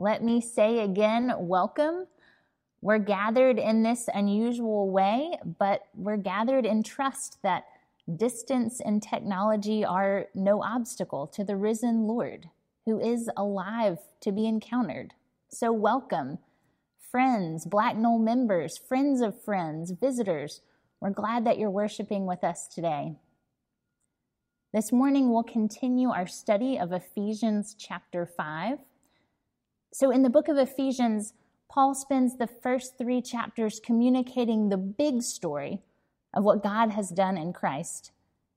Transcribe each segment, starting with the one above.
Let me say again, welcome. We're gathered in this unusual way, but we're gathered in trust that distance and technology are no obstacle to the risen Lord who is alive to be encountered. So, welcome, friends, Blacknall members, friends of friends, visitors. We're glad that you're worshiping with us today. This morning, we'll continue our study of Ephesians chapter 5. So, in the book of Ephesians, Paul spends the first three chapters communicating the big story of what God has done in Christ.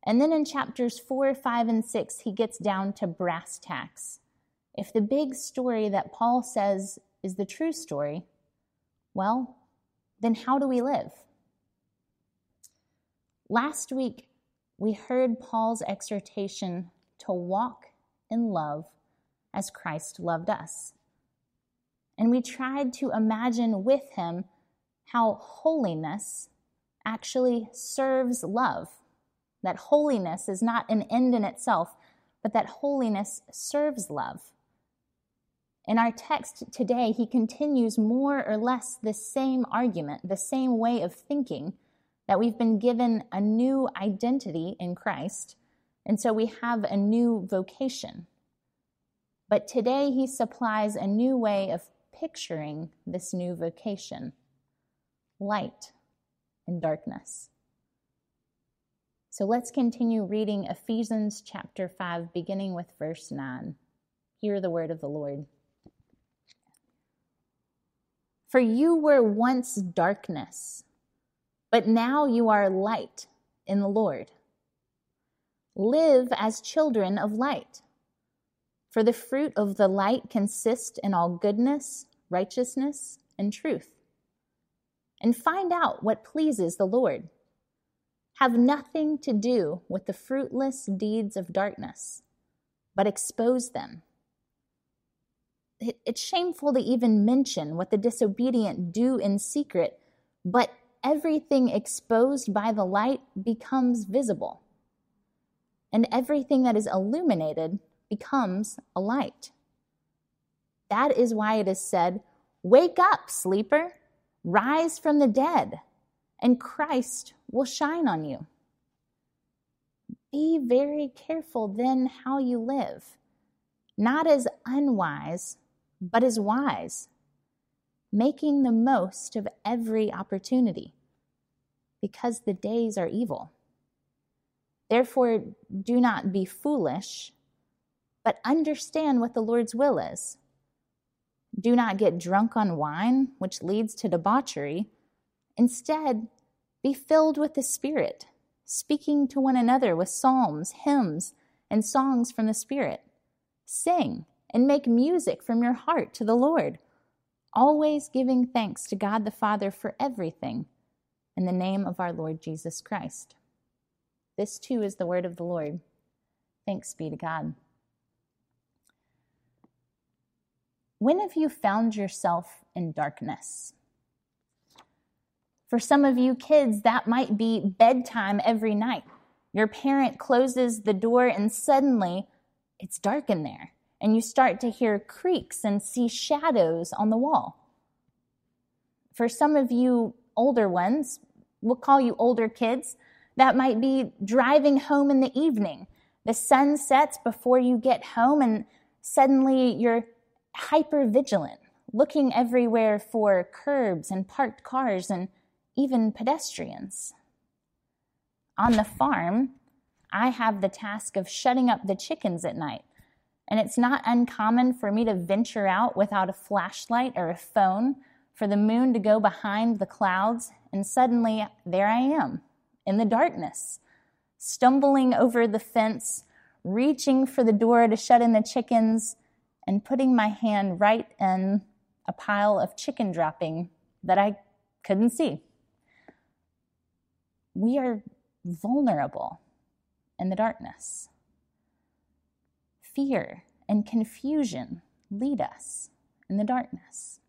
And then in chapters 4, 5, and 6, he gets down to brass tacks. If the big story that Paul says is the true story, well, then how do we live? Last week, we heard Paul's exhortation to walk in love as Christ loved us. And we tried to imagine with him how holiness actually serves love. That holiness is not an end in itself, but that holiness serves love. In our text today, he continues more or less the same argument, the same way of thinking that we've been given a new identity in Christ, and so we have a new vocation. But today he supplies a new way of picturing this new vocation light and darkness. So let's continue reading Ephesians chapter 5, beginning with verse 9. Hear the word of the Lord. For you were once darkness but now you are light in the Lord. Live as children of light. For the fruit of the light consists in all goodness, righteousness, and truth. And find out what pleases the Lord. Have nothing to do with the fruitless deeds of darkness, but expose them. It's shameful to even mention what the disobedient do in secret, but everything exposed by the light becomes visible, and everything that is illuminated becomes a light. That is why it is said, Wake up, sleeper, rise from the dead, and Christ will shine on you. Be very careful then how you live, not as unwise, but as wise making the most of every opportunity, because the days are evil. Therefore, do not be foolish, but understand what the Lord's will is. Do not get drunk on wine, which leads to debauchery. Instead, be filled with the Spirit, speaking to one another with psalms, hymns, and songs from the Spirit. Sing and make music from your heart to the Lord always giving thanks to God the Father for everything in the name of our Lord Jesus Christ. This too is the word of the Lord. Thanks be to God. When have you found yourself in darkness? For some of you kids, that might be bedtime every night. Your parent closes the door and suddenly it's dark in there and you start to hear creaks and see shadows on the wall. For some of you older ones, we'll call you older kids, that might be driving home in the evening. The sun sets before you get home, and suddenly you're hyper vigilant, looking everywhere for curbs and parked cars and even pedestrians. On the farm, I have the task of shutting up the chickens at night and it's not uncommon for me to venture out without a flashlight or a phone for the moon to go behind the clouds, and suddenly there I am in the darkness, stumbling over the fence, reaching for the door to shut in the chickens, and putting my hand right in a pile of chicken dropping that I couldn't see. We are vulnerable in the darkness fear and confusion lead us in the darkness.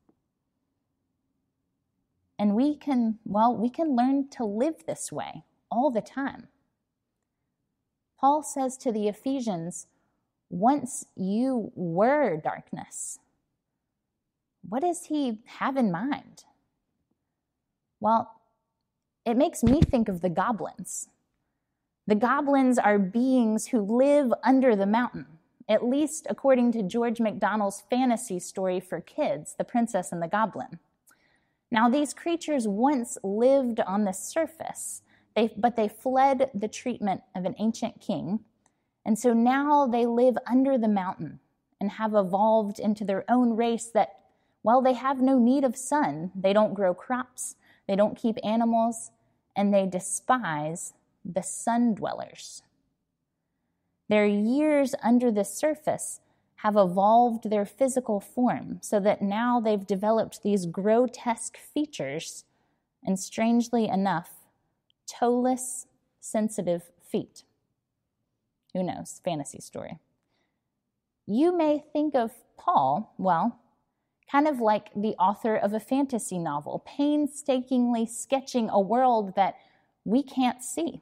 And we can, well, we can learn to live this way all the time. Paul says to the Ephesians, once you were darkness, what does he have in mind? Well, it makes me think of the goblins. The goblins are beings who live under the mountain, at least according to George MacDonald's fantasy story for kids, The Princess and the Goblin. Now, these creatures once lived on the surface, they, but they fled the treatment of an ancient king, and so now they live under the mountain and have evolved into their own race that, while they have no need of sun, they don't grow crops, they don't keep animals, and they despise the sun dwellers. Their years under the surface have evolved their physical form so that now they've developed these grotesque features and, strangely enough, toeless, sensitive feet. Who knows? Fantasy story. You may think of Paul, well, kind of like the author of a fantasy novel, painstakingly sketching a world that we can't see.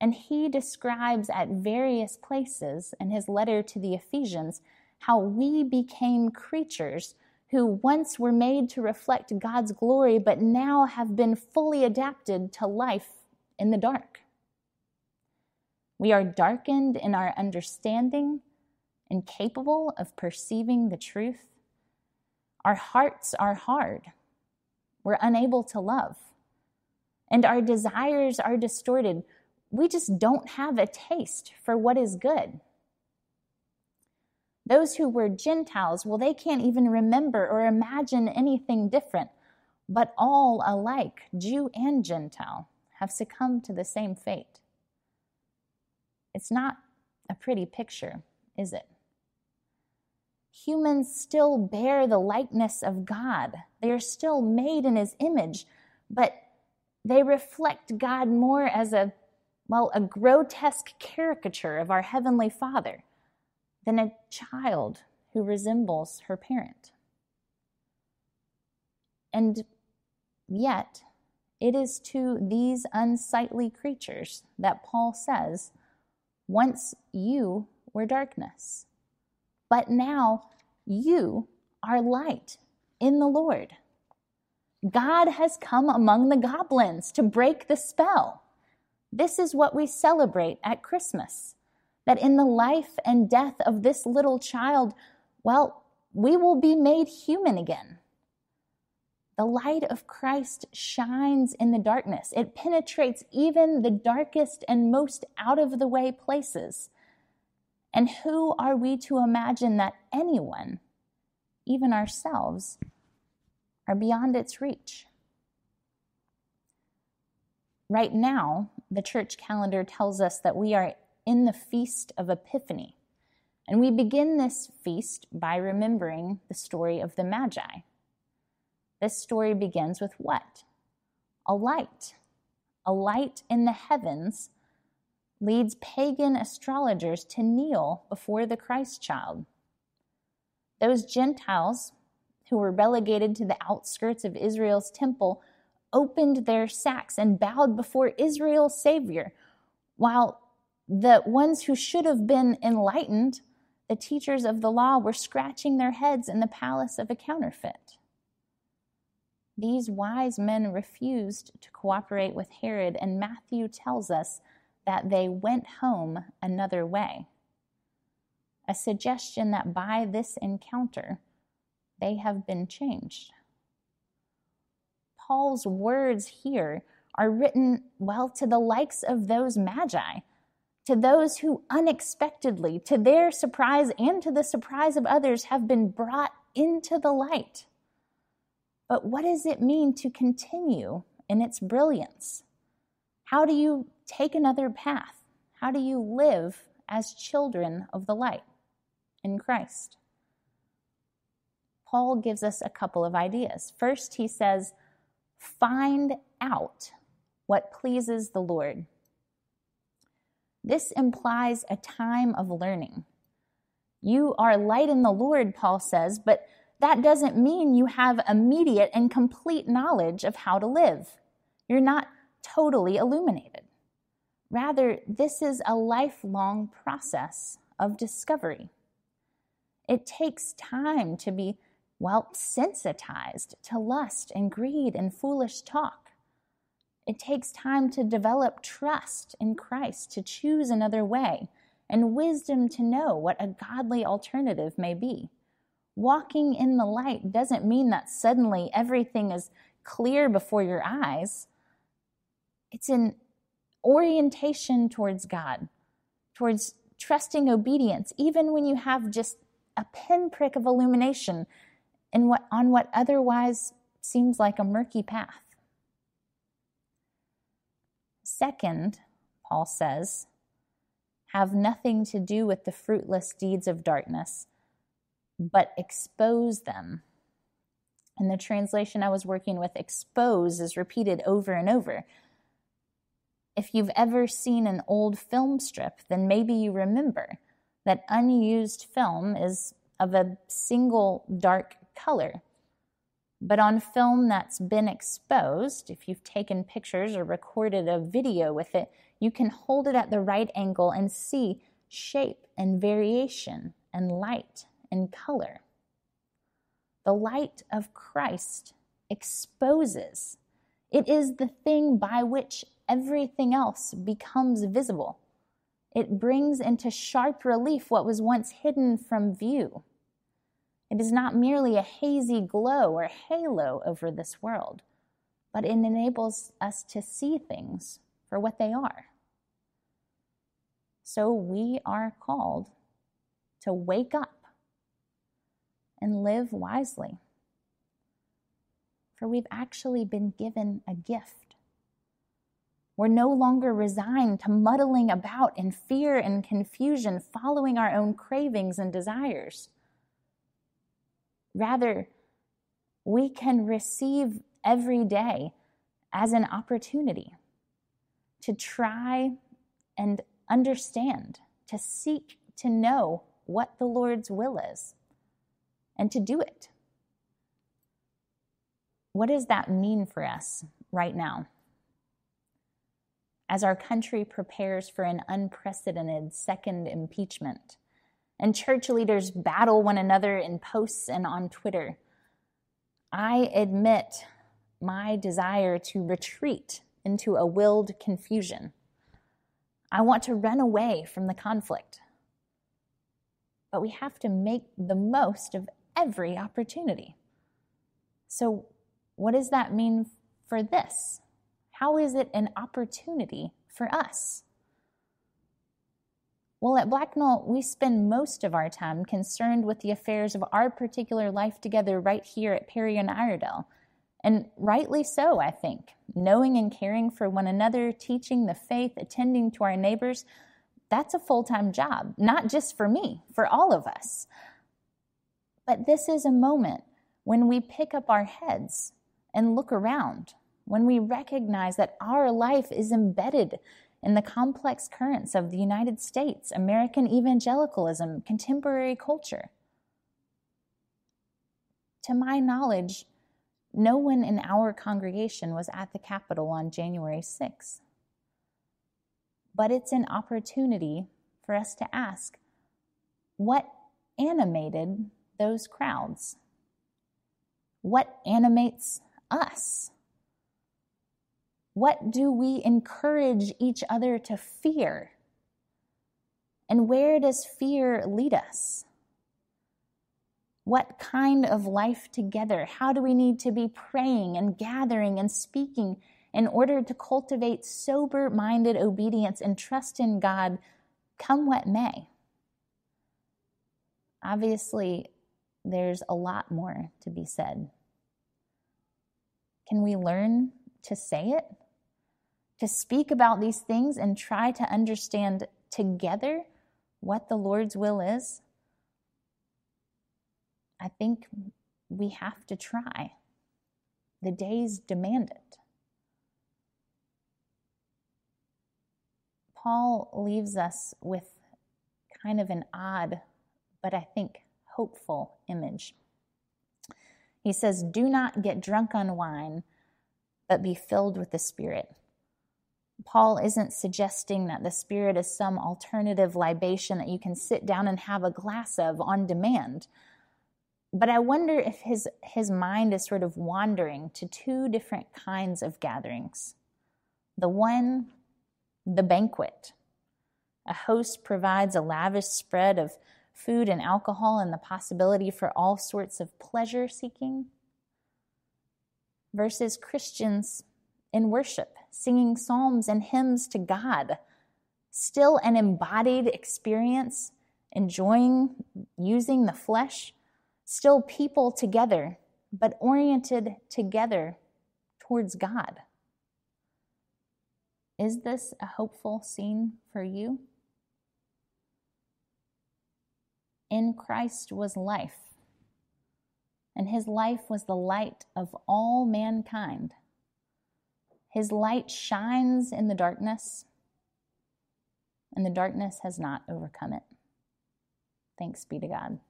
And he describes at various places in his letter to the Ephesians how we became creatures who once were made to reflect God's glory, but now have been fully adapted to life in the dark. We are darkened in our understanding, incapable of perceiving the truth. Our hearts are hard. We're unable to love. And our desires are distorted we just don't have a taste for what is good. Those who were Gentiles, well, they can't even remember or imagine anything different, but all alike, Jew and Gentile, have succumbed to the same fate. It's not a pretty picture, is it? Humans still bear the likeness of God. They are still made in his image, but they reflect God more as a well, a grotesque caricature of our Heavenly Father than a child who resembles her parent. And yet, it is to these unsightly creatures that Paul says, Once you were darkness, but now you are light in the Lord. God has come among the goblins to break the spell. This is what we celebrate at Christmas that in the life and death of this little child, well, we will be made human again. The light of Christ shines in the darkness. It penetrates even the darkest and most out of the way places. And who are we to imagine that anyone, even ourselves, are beyond its reach? Right now, the church calendar tells us that we are in the Feast of Epiphany. And we begin this feast by remembering the story of the Magi. This story begins with what? A light. A light in the heavens leads pagan astrologers to kneel before the Christ child. Those Gentiles who were relegated to the outskirts of Israel's temple opened their sacks and bowed before Israel's Savior, while the ones who should have been enlightened, the teachers of the law, were scratching their heads in the palace of a counterfeit. These wise men refused to cooperate with Herod, and Matthew tells us that they went home another way. A suggestion that by this encounter, they have been changed. Paul's words here are written, well, to the likes of those magi, to those who unexpectedly, to their surprise and to the surprise of others, have been brought into the light. But what does it mean to continue in its brilliance? How do you take another path? How do you live as children of the light in Christ? Paul gives us a couple of ideas. First, he says, Find out what pleases the Lord. This implies a time of learning. You are light in the Lord, Paul says, but that doesn't mean you have immediate and complete knowledge of how to live. You're not totally illuminated. Rather, this is a lifelong process of discovery. It takes time to be well, sensitized to lust and greed and foolish talk. It takes time to develop trust in Christ, to choose another way, and wisdom to know what a godly alternative may be. Walking in the light doesn't mean that suddenly everything is clear before your eyes. It's an orientation towards God, towards trusting obedience, even when you have just a pinprick of illumination in what, on what otherwise seems like a murky path. Second, Paul says, have nothing to do with the fruitless deeds of darkness, but expose them. And the translation I was working with, expose is repeated over and over. If you've ever seen an old film strip, then maybe you remember that unused film is of a single dark color. But on film that's been exposed, if you've taken pictures or recorded a video with it, you can hold it at the right angle and see shape and variation and light and color. The light of Christ exposes. It is the thing by which everything else becomes visible. It brings into sharp relief what was once hidden from view. It is not merely a hazy glow or halo over this world, but it enables us to see things for what they are. So we are called to wake up and live wisely. For we've actually been given a gift. We're no longer resigned to muddling about in fear and confusion, following our own cravings and desires. Rather, we can receive every day as an opportunity to try and understand, to seek to know what the Lord's will is, and to do it. What does that mean for us right now? As our country prepares for an unprecedented second impeachment, and church leaders battle one another in posts and on Twitter. I admit my desire to retreat into a willed confusion. I want to run away from the conflict. But we have to make the most of every opportunity. So, what does that mean for this? How is it an opportunity for us? Well, at Blacknall, we spend most of our time concerned with the affairs of our particular life together right here at Perry and Iredell. And rightly so, I think. Knowing and caring for one another, teaching the faith, attending to our neighbors, that's a full time job, not just for me, for all of us. But this is a moment when we pick up our heads and look around, when we recognize that our life is embedded in the complex currents of the United States, American evangelicalism, contemporary culture. To my knowledge, no one in our congregation was at the Capitol on January 6th. But it's an opportunity for us to ask what animated those crowds? What animates us? What do we encourage each other to fear? And where does fear lead us? What kind of life together? How do we need to be praying and gathering and speaking in order to cultivate sober minded obedience and trust in God, come what may? Obviously, there's a lot more to be said. Can we learn to say it? to speak about these things and try to understand together what the Lord's will is, I think we have to try. The days demand it. Paul leaves us with kind of an odd, but I think hopeful image. He says, Do not get drunk on wine, but be filled with the Spirit. Paul isn't suggesting that the Spirit is some alternative libation that you can sit down and have a glass of on demand. but I wonder if his, his mind is sort of wandering to two different kinds of gatherings. The one, the banquet. A host provides a lavish spread of food and alcohol and the possibility for all sorts of pleasure seeking, versus Christians in worship, singing psalms and hymns to God, still an embodied experience, enjoying using the flesh, still people together, but oriented together towards God. Is this a hopeful scene for you? In Christ was life, and his life was the light of all mankind. His light shines in the darkness, and the darkness has not overcome it. Thanks be to God.